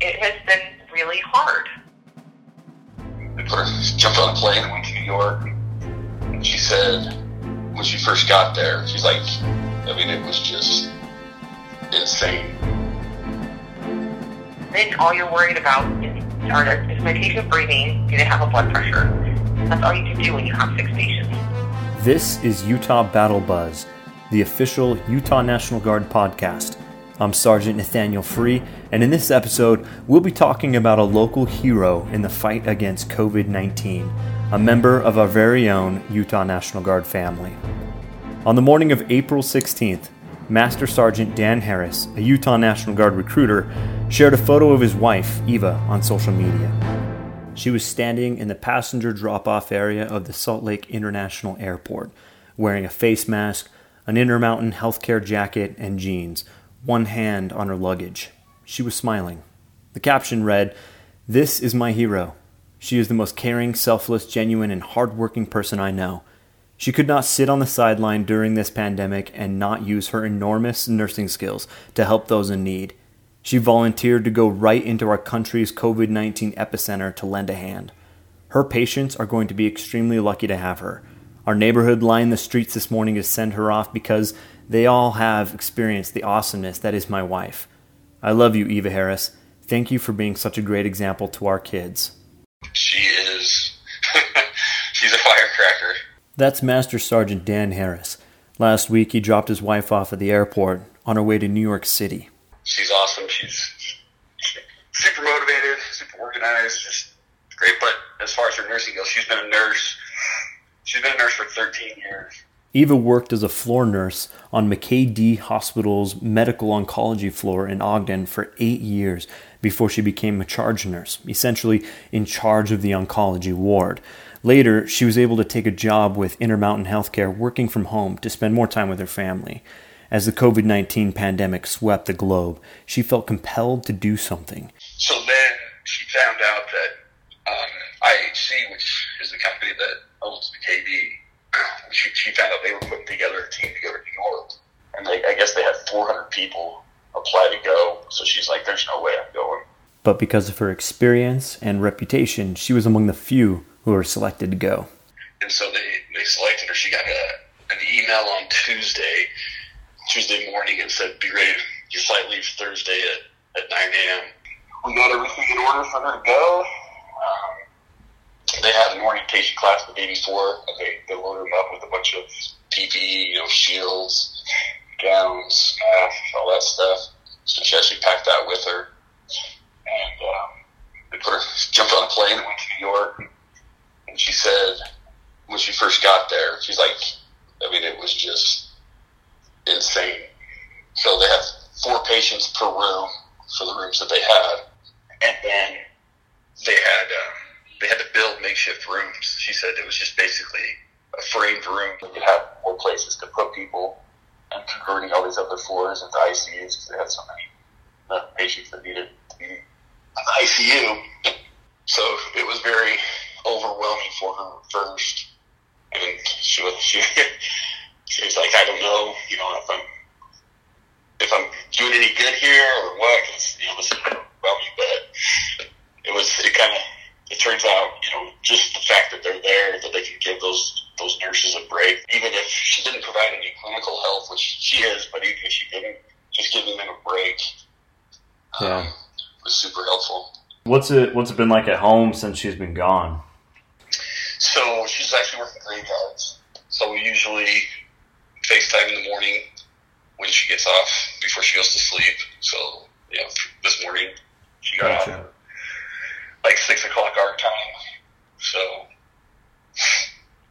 it has been really hard. We put her, jumped on a plane and went to New York. And she said, when she first got there, she's like, I mean, it was just insane. Then all you're worried about is, are, is my patient breathing? Do they have a blood pressure? That's all you can do when you have six patients. This is Utah Battle Buzz, the official Utah National Guard podcast. I'm Sergeant Nathaniel Free, and in this episode, we'll be talking about a local hero in the fight against COVID 19, a member of our very own Utah National Guard family. On the morning of April 16th, Master Sergeant Dan Harris, a Utah National Guard recruiter, shared a photo of his wife, Eva, on social media. She was standing in the passenger drop off area of the Salt Lake International Airport, wearing a face mask, an Intermountain healthcare jacket, and jeans one hand on her luggage. She was smiling. The caption read, This is my hero. She is the most caring, selfless, genuine, and hardworking person I know. She could not sit on the sideline during this pandemic and not use her enormous nursing skills to help those in need. She volunteered to go right into our country's COVID 19 epicenter to lend a hand. Her patients are going to be extremely lucky to have her. Our neighborhood lined the streets this morning to send her off because they all have experienced the awesomeness that is my wife. I love you, Eva Harris. Thank you for being such a great example to our kids. She is, she's a firecracker. That's Master Sergeant Dan Harris. Last week, he dropped his wife off at the airport on her way to New York City. She's awesome. She's super motivated, super organized, just great. But as far as her nursing goes, she's been a nurse. She's been a nurse for 13 years. Eva worked as a floor nurse on McKay-Dee Hospital's medical oncology floor in Ogden for eight years before she became a charge nurse, essentially in charge of the oncology ward. Later, she was able to take a job with Intermountain Healthcare working from home to spend more time with her family. As the COVID 19 pandemic swept the globe, she felt compelled to do something. So then she found out that um, IHC, which is the company that owns McKay-Dee, she, she found out they were putting together a team to go to New York. And they, I guess they had 400 people apply to go. So she's like, there's no way I'm going. But because of her experience and reputation, she was among the few who were selected to go. And so they, they selected her. She got a, an email on Tuesday, Tuesday morning, and said, be ready. Your flight leaves Thursday at, at 9 a.m. We got everything in order for her to go. They had an orientation class the day before, and they, they loaded them up with a bunch of PPE, you know, shields, gowns, masks, all that stuff. So she actually packed that with her. And um, they put her, jumped on a plane and went to New York. And she said, when she first got there, she's like, I mean, it was just insane. So they had four patients per room for the rooms that they had. And then they had, um, they had to build makeshift rooms. She said it was just basically a framed room. They could have more places to put people and converting all these other floors into ICUs because they had so many patients that needed to be the ICU. So it was very overwhelming for her at first. And she was, she, she was like, I don't know, you know, if I'm, if I'm doing any good here or what, cause, you know, overwhelming, but it was, it kind of, it turns out, you know, just the fact that they're there, that they can give those those nurses a break, even if she didn't provide any clinical help, which she is, but even if she didn't, just giving them a break, Yeah. um, was super helpful. What's it What's it been like at home since she's been gone? So she's actually working graveyards. So we usually FaceTime in the morning when she gets off before she goes to sleep. So yeah, this morning she got off like six o'clock our time. So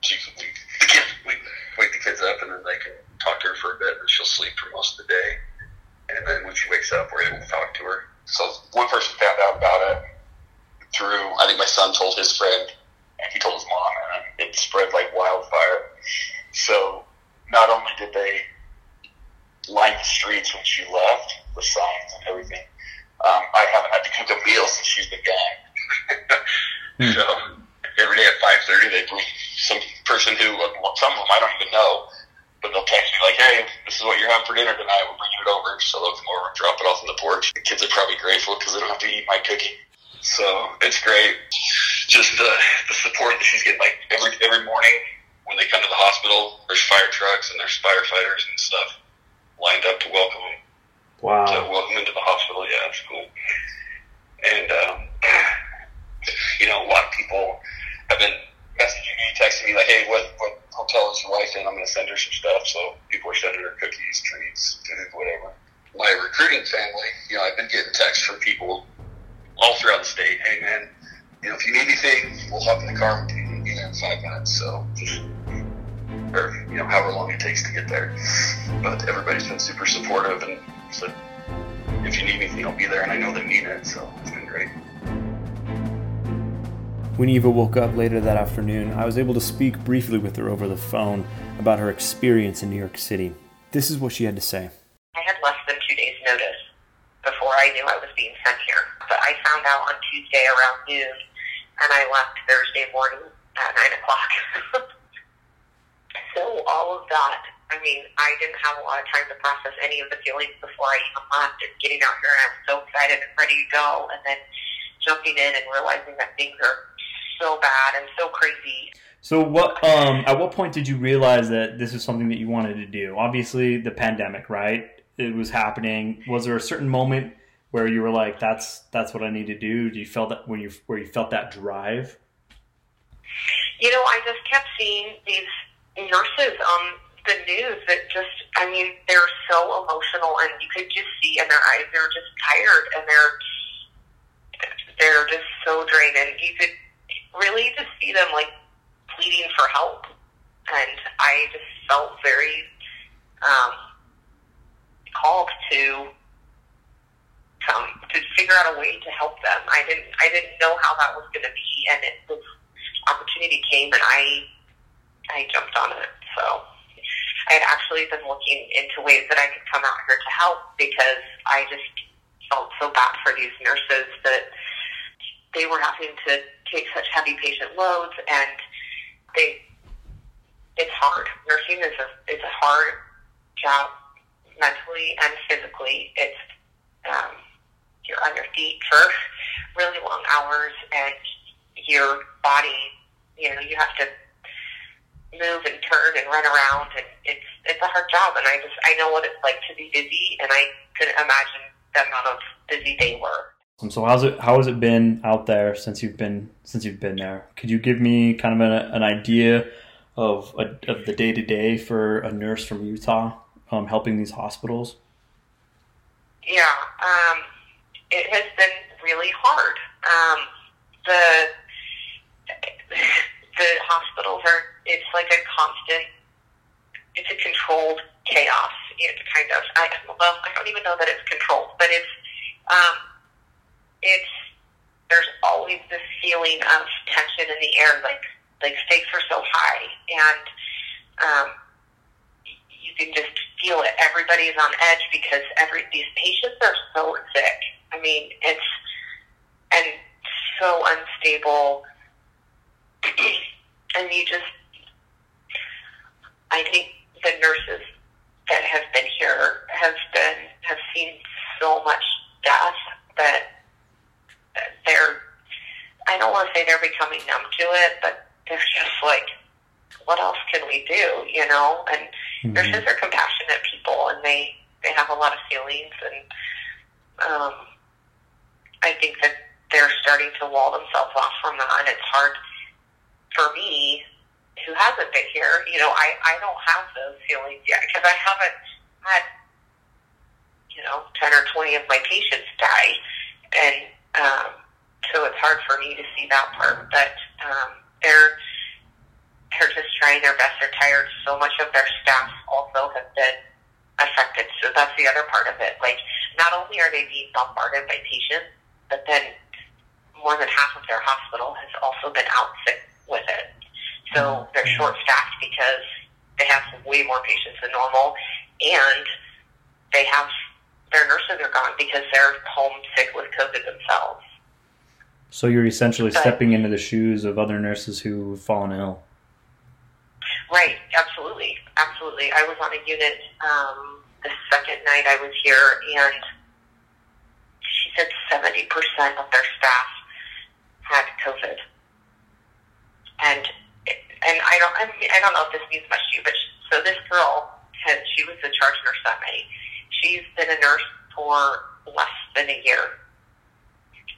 she we, the kids we wake the kids up and then they can talk to her for a bit sleep for most of the day. And then when she wakes up we're able to talk to her. So one person found out about it through I think my son told his friend and he told his mom and it spread like wildfire. So not only did they line the streets when she left, the signs and everything, um, I haven't had to cook a meal since she's been gone. So every day at five thirty, they bring some person who some of them I don't even know, but they'll text me like, "Hey, this is what you're having for dinner tonight. We're bringing it over." So they'll come over and drop it off on the porch. The kids are probably grateful because they don't have to eat my cooking. So it's great. Just the the support that she's getting. Like every every morning when they come to the hospital, there's fire trucks and there's firefighters and stuff lined up to welcome them. Wow. To welcome into the hospital. Yeah, it's cool. And um, you know, a lot of people have been messaging me, texting me like, "Hey, what what hotel is your wife in? I'm going to send her some stuff." So people are sending her cookies, treats, food, whatever. My recruiting family, you know, I've been getting texts from people all throughout the state. Hey, man, you know, if you need anything, we'll hop in the car with you. We'll be there in five minutes. So just or you know, however long it takes to get there. But everybody's been super supportive and said, if you need anything, I'll be there. And I know they mean it. So it's been. When Eva woke up later that afternoon, I was able to speak briefly with her over the phone about her experience in New York City. This is what she had to say. I had less than two days' notice before I knew I was being sent here. But I found out on Tuesday around noon, and I left Thursday morning at 9 o'clock. so all of that, I mean, I didn't have a lot of time to process any of the feelings before I even left and getting out here, and I was so excited and ready to go, and then jumping in and realizing that things are so bad and so crazy. So what um at what point did you realize that this is something that you wanted to do? Obviously the pandemic, right? It was happening. Was there a certain moment where you were like that's that's what I need to do? Do you felt that when you where you felt that drive? You know, I just kept seeing these nurses on the news that just I mean, they're so emotional and you could just see in their eyes they're just tired and they're they're just so drained and you could really just see them like pleading for help. And I just felt very um, called to come to figure out a way to help them. I didn't I didn't know how that was going to be, and it, this opportunity came, and I I jumped on it. So I had actually been looking into ways that I could come out here to help because I just felt so bad for these nurses that they were having to take such heavy patient loads, and they it's hard. Nursing is a it's a hard job mentally and physically. It's um, you're on your feet for really long hours, and your body, you know, you have to move and turn and run around, and it's it's a hard job. And I just I know what it's like to be busy, and I couldn't imagine the amount of busy they were. So how's it how has it been out there since you've been since you've been there? Could you give me kind of an, an idea of a, of the day to day for a nurse from Utah um, helping these hospitals? Yeah, um, it has been really hard. Um, the the hospitals are it's like a constant it's a controlled chaos. It's kind of I well I don't even know that it's controlled, but it's um, it's there's always this feeling of tension in the air, like like stakes are so high, and um, you can just feel it. Everybody's on edge because every these patients are so sick. I mean, it's and so unstable, and you just I think the nurses that have been here have been have seen so much death that they're I don't want to say they're becoming numb to it, but they're just like, what else can we do? You know, and mm-hmm. nurses are compassionate people, and they they have a lot of feelings, and um, I think that they're starting to wall themselves off from that, and it's hard for me who hasn't been here. You know, I I don't have those feelings yet because I haven't had you know ten or twenty of my patients die, and um, so it's hard for me to see that part. But um, they're they're just trying their best. They're tired. So much of their staff also have been affected. So that's the other part of it. Like, not only are they being bombarded by patients, but then more than half of their hospital has also been out sick with it. So they're short staffed because they have way more patients than normal, and they have their nurses are gone because they're home sick with COVID themselves. So you're essentially but, stepping into the shoes of other nurses who've fallen ill. Right, absolutely, absolutely. I was on a unit um, the second night I was here, and she said seventy percent of their staff had COVID, and and I don't I, mean, I don't know if this means much to you, but she, so this girl had she was the charge nurse that night. She's been a nurse for less than a year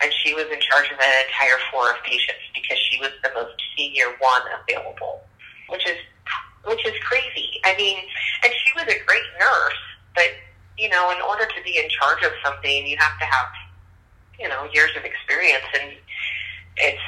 and she was in charge of an entire floor of patients because she was the most senior one available, which is which is crazy. I mean, and she was a great nurse, but you know, in order to be in charge of something, you have to have you know years of experience, and it's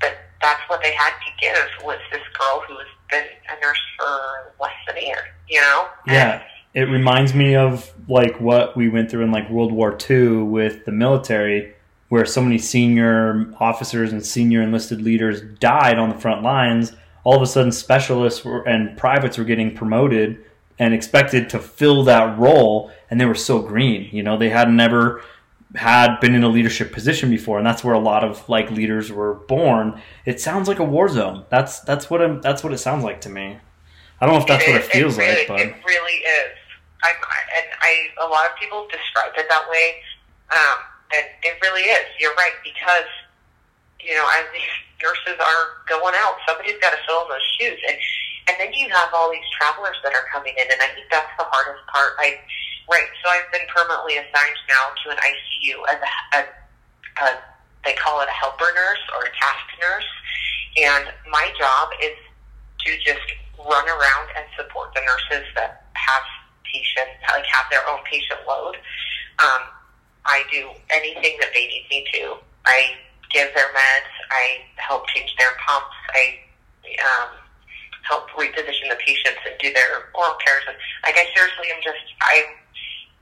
but that's what they had to give was this girl who has been a nurse for less than a year. You know? Yeah. it reminds me of like what we went through in like World War II with the military where so many senior officers and senior enlisted leaders died on the front lines, all of a sudden specialists were, and privates were getting promoted and expected to fill that role, and they were so green. You know, they had never had been in a leadership position before, and that's where a lot of like leaders were born. It sounds like a war zone. That's that's what I'm, that's what it sounds like to me. I don't know if that's it what it feels it really, like, but it really is. I'm, and I a lot of people describe it that way. Um, and it really is. You're right because you know as these nurses are going out, somebody's got to fill in those shoes, and and then you have all these travelers that are coming in, and I think that's the hardest part. I right. So I've been permanently assigned now to an ICU as a, a, a they call it a helper nurse or a task nurse, and my job is to just run around and support the nurses that have patients, like have their own patient load. Um, I do anything that they need me to. I give their meds. I help change their pumps. I um, help reposition the patients and do their oral cares. And like I seriously am just I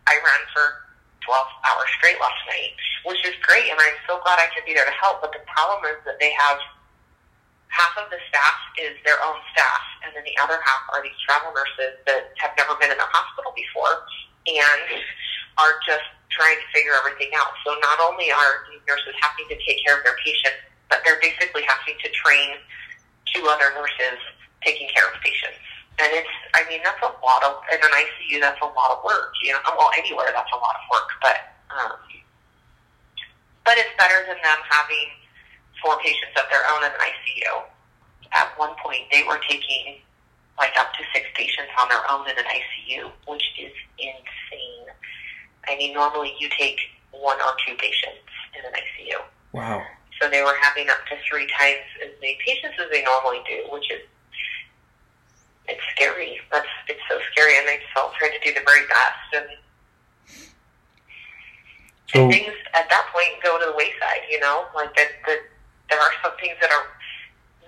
I ran for 12 hours straight last night, which is great, and I'm so glad I could be there to help. But the problem is that they have half of the staff is their own staff, and then the other half are these travel nurses that have never been in a hospital before and are just trying to figure everything out. So not only are these nurses having to take care of their patients, but they're basically having to train two other nurses taking care of patients. And it's, I mean, that's a lot of, in an ICU, that's a lot of work. You know, well, anywhere that's a lot of work, but, um, but it's better than them having four patients of their own in an ICU. At one point, they were taking like up to six patients on their own in an ICU, which is insane. I mean, normally you take one or two patients in an ICU. wow. So they were having up to three times as many patients as they normally do, which is it's scary. That's it's so scary, and they just all try to do the very best, and, So and things at that point go to the wayside. You know, like that. That there are some things that are.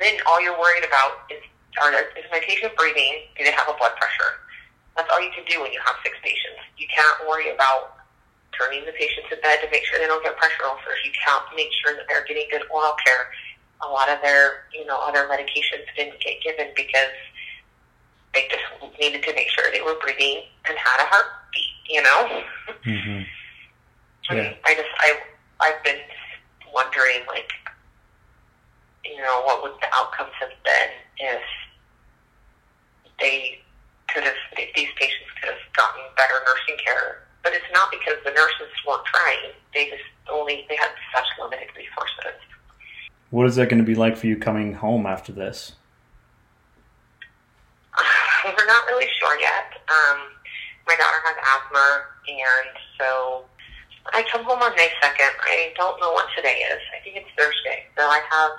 Then all you're worried about is are is my patient breathing? Do they have a blood pressure? That's all you can do when you have six patients. You can't worry about turning the patient to bed to make sure they don't get pressure ulcers. You can't make sure that they're getting good oral care. A lot of their, you know, other medications didn't get given because they just needed to make sure they were breathing and had a heartbeat, you know? mhm. Yeah. I just, I, I've been wondering, like, you know, what would the outcomes have been if they could have, if these patients could have gotten better nursing care. But it's not because the nurses weren't trying. They just only, they had such limited resources. what is that going to be like for you coming home after this? We're not really sure yet. Um, my daughter has asthma, and so I come home on May second. I don't know what today is. I think it's Thursday. So I have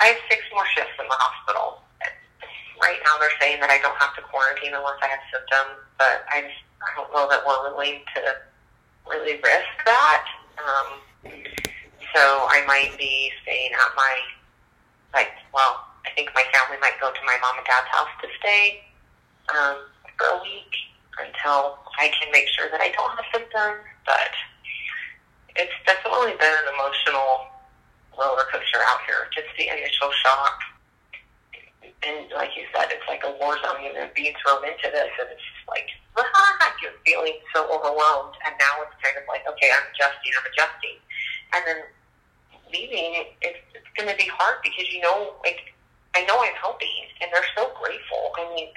I have six more shifts in the hospital. Right now, they're saying that I don't have to quarantine unless I have symptoms, but I just I don't know that we're willing to really risk that. Um, so I might be staying at my like well, I think my family might go to my mom and dad's house to stay um, for a week until I can make sure that I don't have symptoms. But it's definitely been an emotional roller coaster out here. Just the initial shock, and like you said, it's like a war zone. You're being thrown into this, and it's just like ah, you're feeling so overwhelmed. And now it's kind of like, okay, I'm adjusting, I'm adjusting, and then leaving, it's, it's going to be hard because you know, like, I know I'm helping, and they're so grateful. I mean,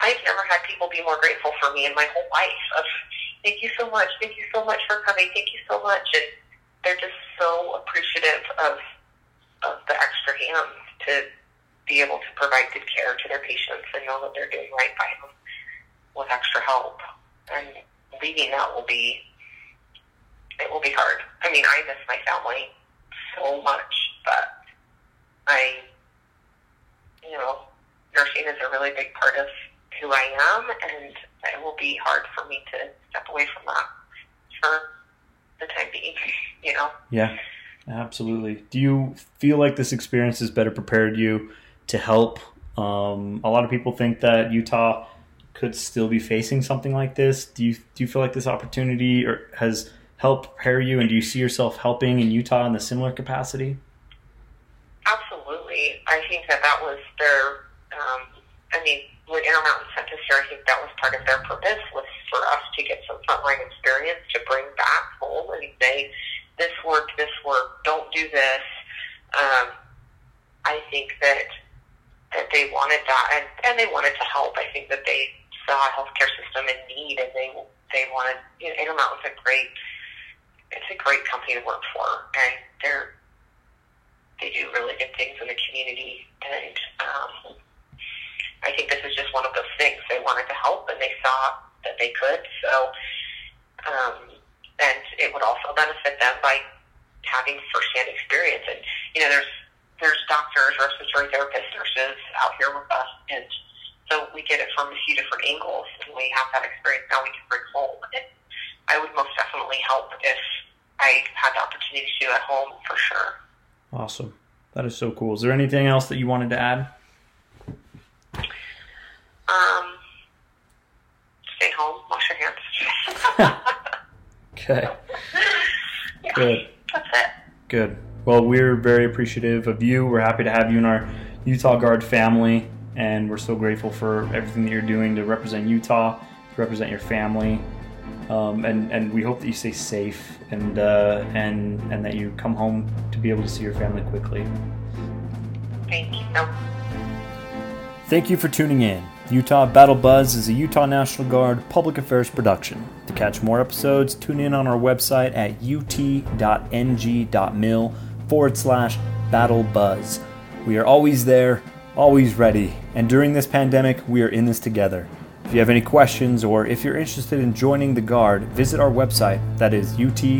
I've never had people be more grateful for me in my whole life. Of thank you so much, thank you so much for coming, thank you so much, and they're just appreciative of of the extra hand to be able to provide good care to their patients and know that they're doing right by them with extra help. And leaving that will be it will be hard. I mean, I miss my family so much, but I, you know, nursing is a really big part of who I am, and it will be hard for me to step away from that for the time being, you know? Yeah, absolutely. Do you feel like this experience has better prepared you to help? Um, a lot of people think that Utah could still be facing something like this. Do you do you feel like this opportunity or has helped prepare you, and do you see yourself helping in Utah in a similar capacity? Absolutely, I think that that was their. Um, I mean, when Intermountain sent us here, I think that was part of their purpose was for us to get some frontline experience to bring back home and say, this worked, this worked, don't do this. Um, I think that that they wanted that, and, and they wanted to help. I think that they saw a healthcare system in need, and they they wanted. You know, Intermountain's a great, it's a great company to work for, and they're they do really good things in the community, and um, I think this is just one of those things. They wanted to help, and they saw that they could. So, um, and it would also benefit them by having firsthand experience. And you know, there's there's doctors, respiratory therapists, nurses out here with us, and so we get it from a few different angles, and we have that experience now we can bring home. And I would most definitely help if I had the opportunity to do at home for sure. Awesome. That is so cool. Is there anything else that you wanted to add? Um, stay home, wash your hands. Okay. Yeah, Good. That's it. Good. Well, we're very appreciative of you. We're happy to have you in our Utah Guard family, and we're so grateful for everything that you're doing to represent Utah, to represent your family, um, and and we hope that you stay safe and uh, and and that you come home to be able to see your family quickly. Thank you. Thank you for tuning in. Utah Battle Buzz is a Utah National Guard public affairs production. To catch more episodes, tune in on our website at ut.ng.mil forward slash battle buzz. We are always there, always ready, and during this pandemic, we are in this together. If you have any questions or if you're interested in joining the Guard, visit our website that is ut.ng.mil.